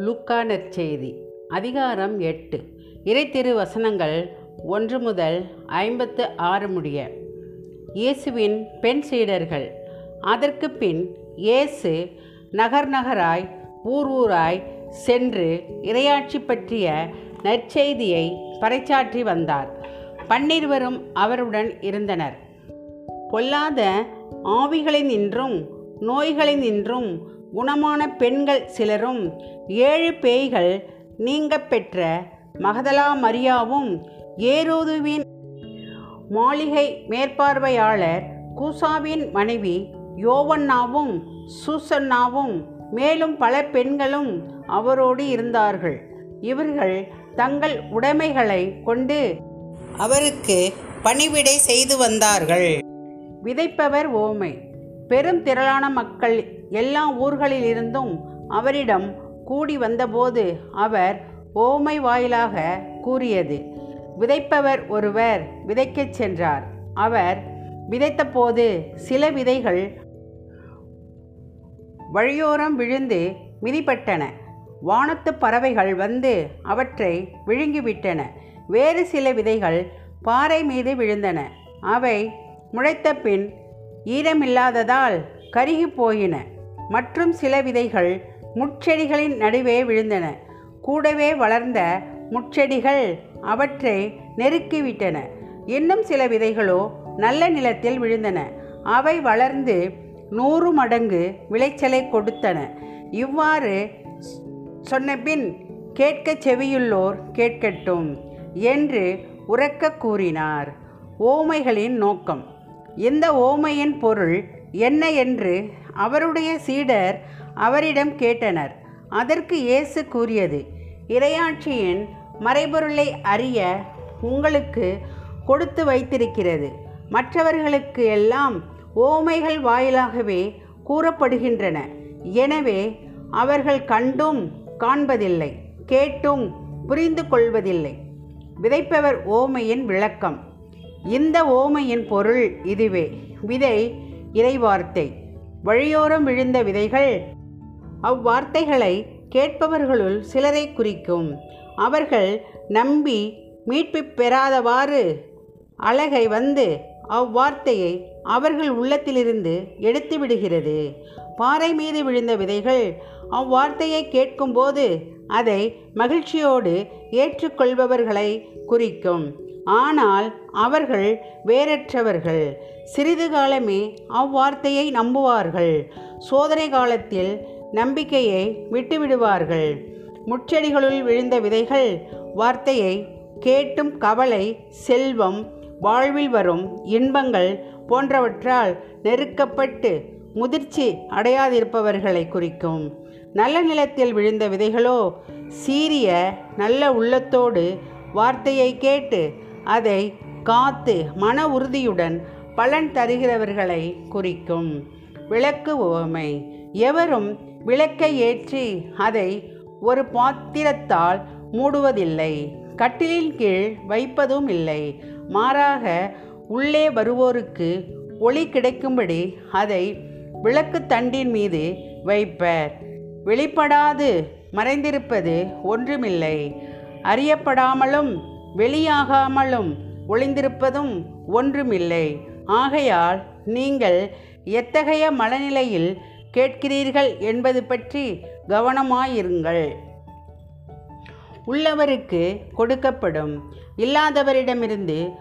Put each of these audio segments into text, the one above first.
லூக்கா நற்செய்தி அதிகாரம் எட்டு. இறைத்திரு வசனங்கள் ஒன்று முதல் ஐம்பத்து ஆறு முடிய. இயேசுவின் பெண் சீடர்கள். அதற்கு பின் இயேசு நகர் நகராய் ஊர் ஊராய் சென்று இறையாட்சி பற்றிய நற்செய்தியை பறைச்சாற்றி வந்தார். பன்னிருவரும் அவருடன் இருந்தனர். பொல்லாத ஆவிகளினின்றும் நோய்களினின்றும் குணமான பெண்கள் சிலரும் ஏழு பேய்கள் நீங்க பெற்ற மகதலா மரியாவும் ஏரோதுவின் மாளிகை மேற்பார்வையாளர் கூசாவின் மனைவி யோவன்னாவும் சூசன்னாவும் மேலும் பல பெண்களும் அவரோடு இருந்தார்கள். இவர்கள் தங்கள் உடைமைகளை கொண்டு அவருக்கு பணிவிடை செய்து வந்தார்கள். விதைப்பவர் ஓமை. பெரும் திரளான மக்கள் எல்லா ஊர்களிலிருந்தும் அவரிடம் கூடி வந்தபோது அவர் ஓமை வாயிலாக கூறியது விதைப்பவர் ஒருவர் விதைக்கச் சென்றார். அவர் விதைத்தபோது சில விதைகள் வழியோரம் விழுந்து மிதிப்பட்டன. வானத்து பறவைகள் வந்து அவற்றை விழுங்கிவிட்டன. வேறு சில விதைகள் பாறை மீது விழுந்தன. அவை முளைத்த பின் ஈரமில்லாததால் கருகி போயின மற்றும் சில விதைகள் முட்செடிகளின் நடுவே விழுந்தன. கூடவே வளர்ந்த முட்செடிகள் அவற்றை நெருக்கிவிட்டன. இன்னும் சில விதைகளோ நல்ல நிலத்தில் விழுந்தன. அவை வளர்ந்து நூறு மடங்கு விளைச்சலை கொடுத்தன. இவ்வாறு சொன்னபின் கேட்கச் செவியுள்ளோர் கேட்கட்டும் என்று உரக்க கூறினார். ஓமைகளின் நோக்கம். இந்த ஓமையின் பொருள் என்ன என்று அவருடைய சீடர் அவரிடம் கேட்டனர். அதற்கு இயேசு கூறியது இறையாட்சியின் மறைபொருளை அறிய உங்களுக்கு கொடுத்து வைத்திருக்கிறது. மற்றவர்களுக்கு எல்லாம் ஓமைகள் வாயிலாகவே கூறப்படுகின்றன. எனவே அவர்கள் கண்டும் காண்பதில்லை கேட்டும் புரிந்து கொள்வதில்லை விதைப்பவர் ஓமையின் விளக்கம். இந்த ஓமையின் பொருள் இதுவே. விதை இறைவார்த்தை. வழியோரம் விழுந்த விதைகள் அவ்வார்த்தைகளை கேட்பவர்களுள் சிலரை குறிக்கும். அவர்கள் நம்பி மீட்பு பெறாதவாறு அழகை வந்து அவ்வார்த்தையை அவர்கள் உள்ளத்திலிருந்து எடுத்து விடுகிறது. பாறை மீது விழுந்த விதைகள் அவ்வார்த்தையை கேட்கும்போது அதை மகிழ்ச்சியோடு ஏற்றுக்கொள்பவர்களை குறிக்கும். ஆனால் அவர்கள் வேறற்றவர்கள். சிறிது காலமே அவ்வார்த்தையை நம்புவார்கள். சோதனை காலத்தில் நம்பிக்கையை விட்டுவிடுவார்கள். முச்செடிகளுள் விழுந்த விதைகள் வார்த்தையை கேட்டும் கவலை செல்வம் வாழ்வில் வரும் இன்பங்கள் போன்றவற்றால் நெருக்கப்பட்டு முதிர்ச்சி அடையாதிருப்பவர்களை குறிக்கும். நல்ல நிலத்தில் விழுந்த விதைகளோ சீரிய நல்ல உள்ளத்தோடு வார்த்தையை கேட்டு அதை காத்து மன உறுதியுடன் பலன் தருகிறவர்களை குறிக்கும். விளக்கு உவமை. எவரும் விளக்கை ஏற்றி அதை ஒரு பாத்திரத்தால் மூடுவதில்லை. கட்டிலின் கீழ் வைப்பதும் இல்லை. மாறாக உள்ளே வருவோருக்கு ஒளி கிடைக்கும்படி அதை விளக்கு தண்டின் மீது வைப்பர். வெளிப்படாது மறைந்திருப்பது ஒன்றுமில்லை. அறியப்படாமலும் வெளியாகாமலும் ஒளிந்திருப்பதும் ஒன்றுமில்லை. ஆகையால் நீங்கள் எத்தகைய மனநிலையில் கேட்கிறீர்கள் என்பது பற்றி கவனமாயிருங்கள். உள்ளவருக்கு கொடுக்கப்படும் இல்லாதவரிடமிருந்து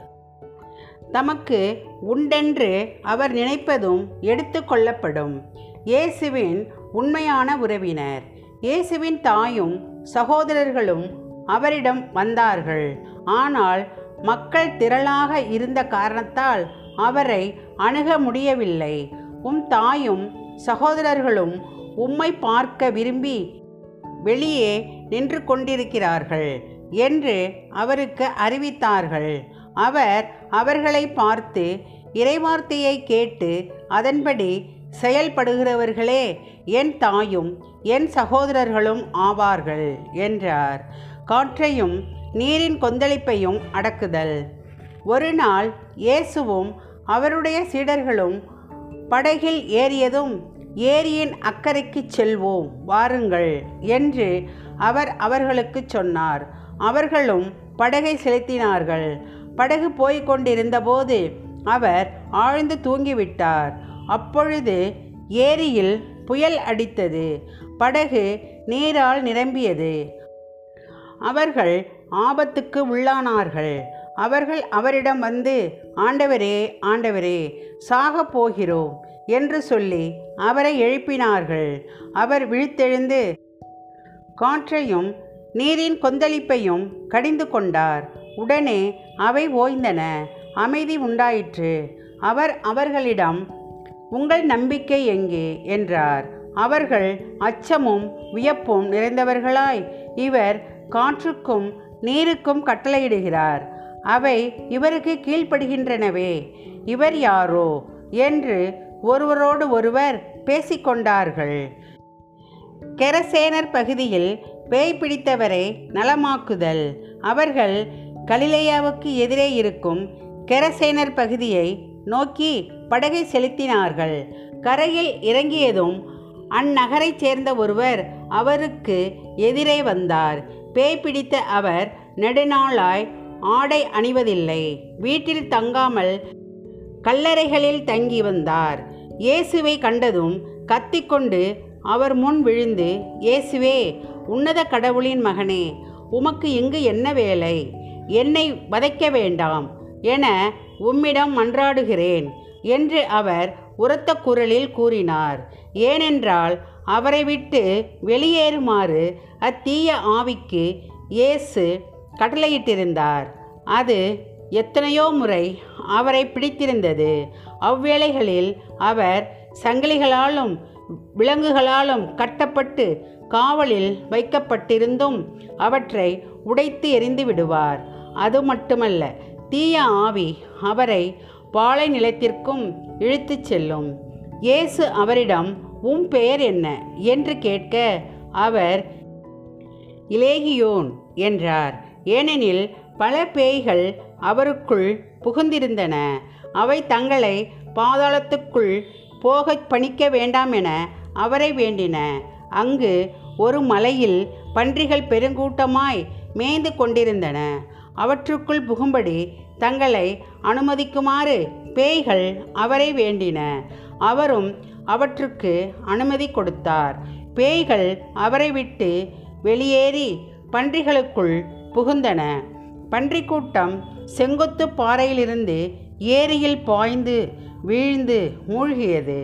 தமக்கு உண்டென்று அவர் நினைப்பதும் எடுத்து கொள்ளப்படும். இயேசுவின் உண்மையான உறவினர் இயேசுவின் தாயும் சகோதரர்களும் அவரிடம் வந்தார்கள். ஆனால் மக்கள் திரளாக இருந்த காரணத்தால் அவரை அணுக முடியவில்லை. உம் தாயும் சகோதரர்களும் உம்மை பார்க்க விரும்பி வெளியே நின்று கொண்டிருக்கிறார்கள் என்று அவருக்கு அறிவித்தார்கள். அவர் அவர்களை பார்த்து இறைவார்த்தையை கேட்டு அதன்படி செயல்படுகிறவர்களே என் தாயும் என் சகோதரர்களும் ஆவார்கள் என்றார். காற்றையும் நீரின் கொந்தளிப்பையும் அடக்குதல். ஒரு நாள் இயேசுவும் அவருடைய சீடர்களும் படகில் ஏறியதும் ஏரியின் அக்கறைக்கு செல்வோம் வாருங்கள் என்று அவர் அவர்களுக்கு சொன்னார். அவர்களும் படகை செலுத்தினார்கள். படகு போய்கொண்டிருந்தபோது அவர் ஆழ்ந்து தூங்கிவிட்டார். அப்பொழுது ஏரியில் புயல் அடித்தது. படகு நீரால் நிரம்பியது. அவர்கள் ஆபத்துக்கு உள்ளானார்கள். அவர்கள் அவரிடம் வந்து ஆண்டவரே ஆண்டவரே சாகப் போகிறோம் என்று சொல்லி அவரை எழுப்பினார்கள். அவர் விழித்தெழுந்து காற்றையும் நீரின் கொந்தளிப்பையும் கடிந்து கொண்டார். உடனே அவை ஓய்ந்தன. அமைதி உண்டாயிற்று. அவர் அவர்களிடம் உங்கள் நம்பிக்கை எங்கே? என்றார். அவர்கள் அச்சமும் வியப்பும் நிறைந்தவர்களாய். இவர் காற்றுக்கும் நீருக்கும் கட்டளையிடுகிறார். அவை இவருக்கு கீழ்ப்படுகின்றனவே. இவர் யாரோ? என்று ஒருவரோடு ஒருவர் பேசிக்கொண்டார்கள். கெரசேனர் பகுதியில் பேய் பிடித்தவரை நலமாக்குதல். அவர்கள் கலிலேயாவுக்கு எதிரே இருக்கும் கெரசேனர் பகுதியை நோக்கி படகை செலுத்தினார்கள். கரையில் இறங்கியதும் அந்நகரைச் சேர்ந்த ஒருவர் அவருக்கு எதிரே வந்தார். பேய் பிடித்த அவர் நெடுநாளாய் ஆடை அணிவதில்லை. வீட்டில் தங்காமல் கல்லறைகளில் தங்கி வந்தார். இயேசுவை கண்டதும் கத்திக்கொண்டு அவர் முன் விழுந்து இயேசுவே உன்னத கடவுளின் மகனே உமக்கு இங்கு என்ன வேலை? என்னை வதைக்க வேண்டாம். என உம்மிடம் மன்றாடுகிறேன் என்று அவர் உரத்த குரலில் கூறினார். ஏனென்றால் அவரை விட்டு வெளியேறுமாறு அத்தீய ஆவிக்கு இயேசு கட்டளையிட்டிருந்தார். அது எத்தனையோ முறை அவரை பிடித்திருந்தது. அவ்வேளைகளில் அவர் சங்கிலிகளாலும் விலங்குகளாலும் கட்டப்பட்டு காவலில் வைக்கப்பட்டிருந்தும் அவற்றை உடைத்து எறிந்து விடுவார். அது மட்டுமல்ல தீய ஆவி அவரை பாலை நிலத்திற்கும் இழுத்துச் செல்லும். இயேசு அவரிடம் உம் பெயர் என்ன? என்று கேட்க அவர் இலேகியோன் என்றார். ஏனெனில் பல பேய்கள் அவருக்குள் புகுந்திருந்தன. அவை தங்களை பாதாளத்துக்குள் போக பணிக்க வேண்டாம் என அவரை வேண்டின. அங்கு ஒரு மலையில் பன்றிகள் பெருங்கூட்டமாய் மேய்ந்து கொண்டிருந்தன. அவற்றுக்குள் புகும்படி தங்களை அனுமதிக்குமாறு பேய்கள் அவரை வேண்டின. அவரும் அவற்றுக்கு அனுமதி கொடுத்தார். பேய்கள் அவரை விட்டு வெளியேறி பன்றிகளுக்குள் புகுந்தன. பன்றிக் கூட்டம் செங்குத்து பாறையிலிருந்து ஏரியில் பாய்ந்து வீழ்ந்து மூழ்கியது.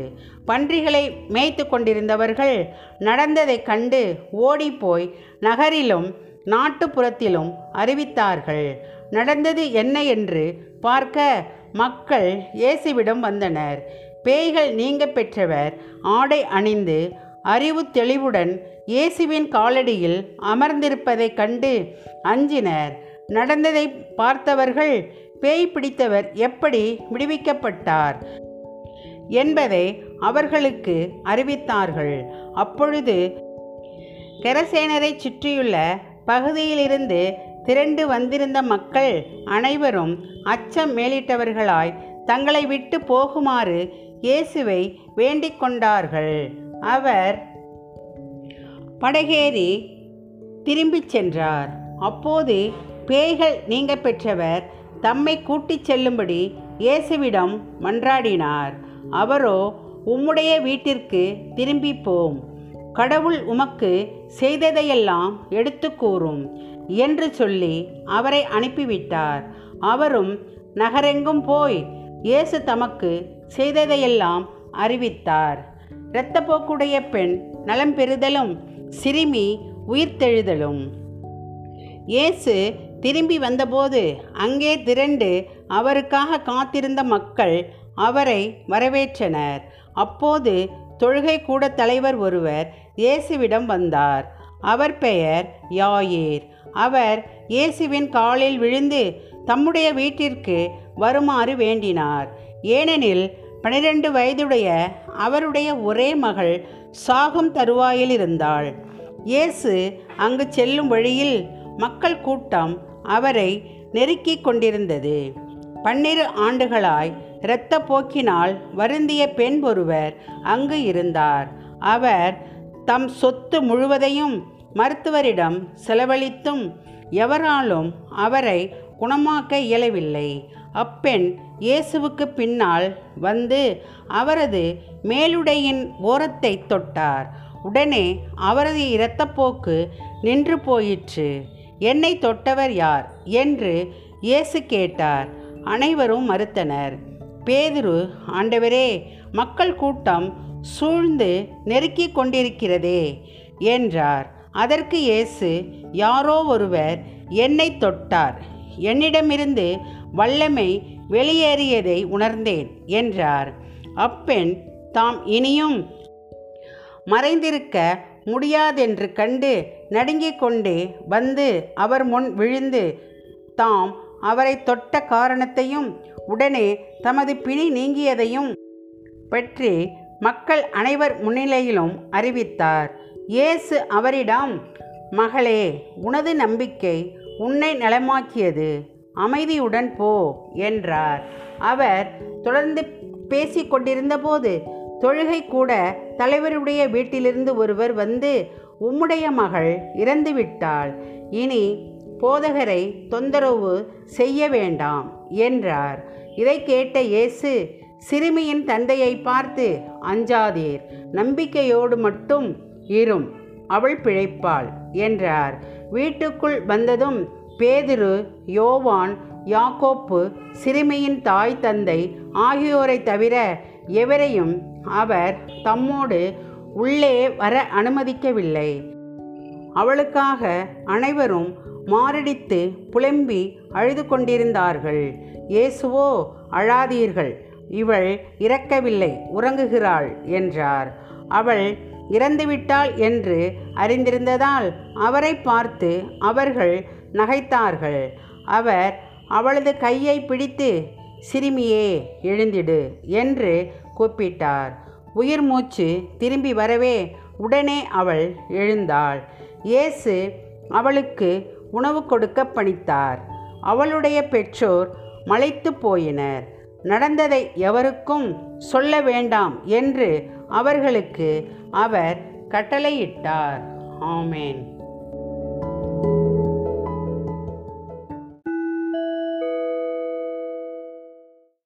பன்றிகளை மேய்த்து கொண்டிருந்தவர்கள் நடந்ததைக் கண்டு ஓடிப்போய் நகரிலும் நாட்டுப்புறத்திலும் அறிவித்தார்கள். நடந்தது என்ன என்று பார்க்க மக்கள் இயேசுவிடம் வந்தனர். பேய்கள் நீங்க பெற்றவர். ஆடை அணிந்து அறிவு தெளிவுடன் இயேசுவின் காலடியில் அமர்ந்திருப்பதைக் கண்டு அஞ்சினர். நடந்ததை பார்த்தவர்கள் பேய் பிடித்தவர் எப்படி விடுவிக்கப்பட்டார் என்பதை அவர்களுக்கு அறிவித்தார்கள். அப்பொழுது கரசேனரை சுற்றியுள்ள பகுதியிலிருந்து திரண்டு வந்திருந்த மக்கள் அனைவரும் அச்சம் மேலிட்டவர்களாய் தங்களை விட்டு போகுமாறு இயேசுவை வேண்டிக் கொண்டார்கள். அவர் படகேறி திரும்பிச் சென்றார். அப்போது பேய்கள் நீங்க பெற்றவர் தம்மை கூட்டிச் செல்லும்படி இயேசுவிடம் மன்றாடினார். அவரோ உம்முடைய வீட்டிற்கு திரும்பி போம் கடவுள் உமக்கு செய்ததையெல்லாம் எடுத்து கூறும் என்று சொல்லி அவரை அனுப்பிவிட்டார். அவரும் நகரெங்கும் போய் இயேசு தமக்கு செய்ததையெல்லாம் அறிவித்தார். இரத்தப்போக்குடைய பெண் நலம் பெறுதலும் சிறுமி உயிர்த்தெழுதலும். இயேசு திரும்பி வந்தபோது அங்கே திரண்டு அவருக்காக காத்திருந்த மக்கள் அவரை வரவேற்றனர். அப்போது தொழுகை கூட தலைவர் ஒருவர் இயேசுவிடம் வந்தார். அவர் பெயர் யாயேர். அவர் இயேசுவின் காலில் விழுந்து தம்முடைய வீட்டிற்கு வருமாறு வேண்டினார். ஏனெனில் பனிரெண்டு வயதுடைய அவருடைய ஒரே மகள் சாகும் தருவாயில் இருந்தாள். இயேசு அங்கு செல்லும் வழியில் மக்கள் கூட்டம் அவரை நெருக்கிக் கொண்டிருந்தது. பன்னிரு ஆண்டுகளாய் இரத்த போக்கினால் வருந்திய பெண் ஒருவர் அங்கு இருந்தார். அவர் தம் சொத்து முழுவதையும் மருத்துவரிடம் செலவழித்தும் எவராலும் அவரை குணமாக்க இயலவில்லை. அப்பெண் இயேசுவுக்கு பின்னால் வந்து அவரது மேலுடையின் ஓரத்தை தொட்டார். உடனே அவரது இரத்தப்போக்கு நின்று போயிற்று. என்னை தொட்டவர் யார்? என்று இயேசு கேட்டார். அனைவரும் மறுத்தனர். பேதுரு ஆண்டவரே மக்கள் கூட்டம் சூழ்ந்து நெருக்கிக் கொண்டிருக்கிறதே என்றார். அதற்கு இயேசு யாரோ ஒருவர் என்னை தொட்டார். என்னிடமிருந்து வல்லமை வெளியேறியதை உணர்ந்தேன் என்றார். அப்பெண் தாம் இனியும் மறைந்திருக்க முடியாதென்று கண்டு நடுங்கிக் கொண்டே வந்து அவர் முன் விழுந்து தாம் அவரை தொட்ட காரணத்தையும் உடனே தமது பிணி நீங்கியதையும் பற்றி மக்கள் அனைவர் முன்னிலையிலும் அறிவித்தார். இயேசு அவரிடம் மகளே உனது நம்பிக்கை உன்னை நலமாக்கியது. அமைதியுடன் போ என்றார். அவர் தொடர்ந்து பேசி கொண்டிருந்தபோது தொழுகை கூட தலைவருடைய வீட்டிலிருந்து ஒருவர் வந்து உம்முடைய மகள் இறந்துவிட்டாள் இனி போதகரை தொந்தரவு செய்ய வேண்டாம் என்றார். இதை கேட்ட இயேசு சிறுமியின் தந்தையை பார்த்து அஞ்சாதீர். நம்பிக்கையோடு மட்டும் இரும். அவள் பிழைப்பாள் என்றார். வீட்டுக்குள் வந்ததும் பேதிரு யோவான் யாக்கோப்பு சிறுமியின் தாய் தந்தை ஆகியோரை தவிர எவரையும் அவர் தம்மோடு உள்ளே வர அனுமதிக்கவில்லை. அவளுக்காக அனைவரும் மாரடித்து புலம்பி அழுது கொண்டிருந்தார்கள். இயேசுவோ அழாதீர்கள். இவள் இறக்கவில்லை உறங்குகிறாள் என்றார். அவள் இறந்துவிட்டாள் என்று அறிந்திருந்ததால் அவரை பார்த்து அவர்கள் நகைத்தார்கள். அவர் அவளது கையை பிடித்து சிறுமியே எழுந்திடு என்று கூப்பிட்டார். உயிர் மூச்சு திரும்பி வரவே உடனே அவள் எழுந்தாள். இயேசு அவளுக்கு உணவு கொடுக்க பணித்தார். அவளுடைய பெற்றோர் மலைத்து போயினர். நடந்ததை எவருக்கும் சொல்ல வேண்டாம் என்று அவர்களுக்கு அவர் கட்டளையிட்டார். ஆமேன்.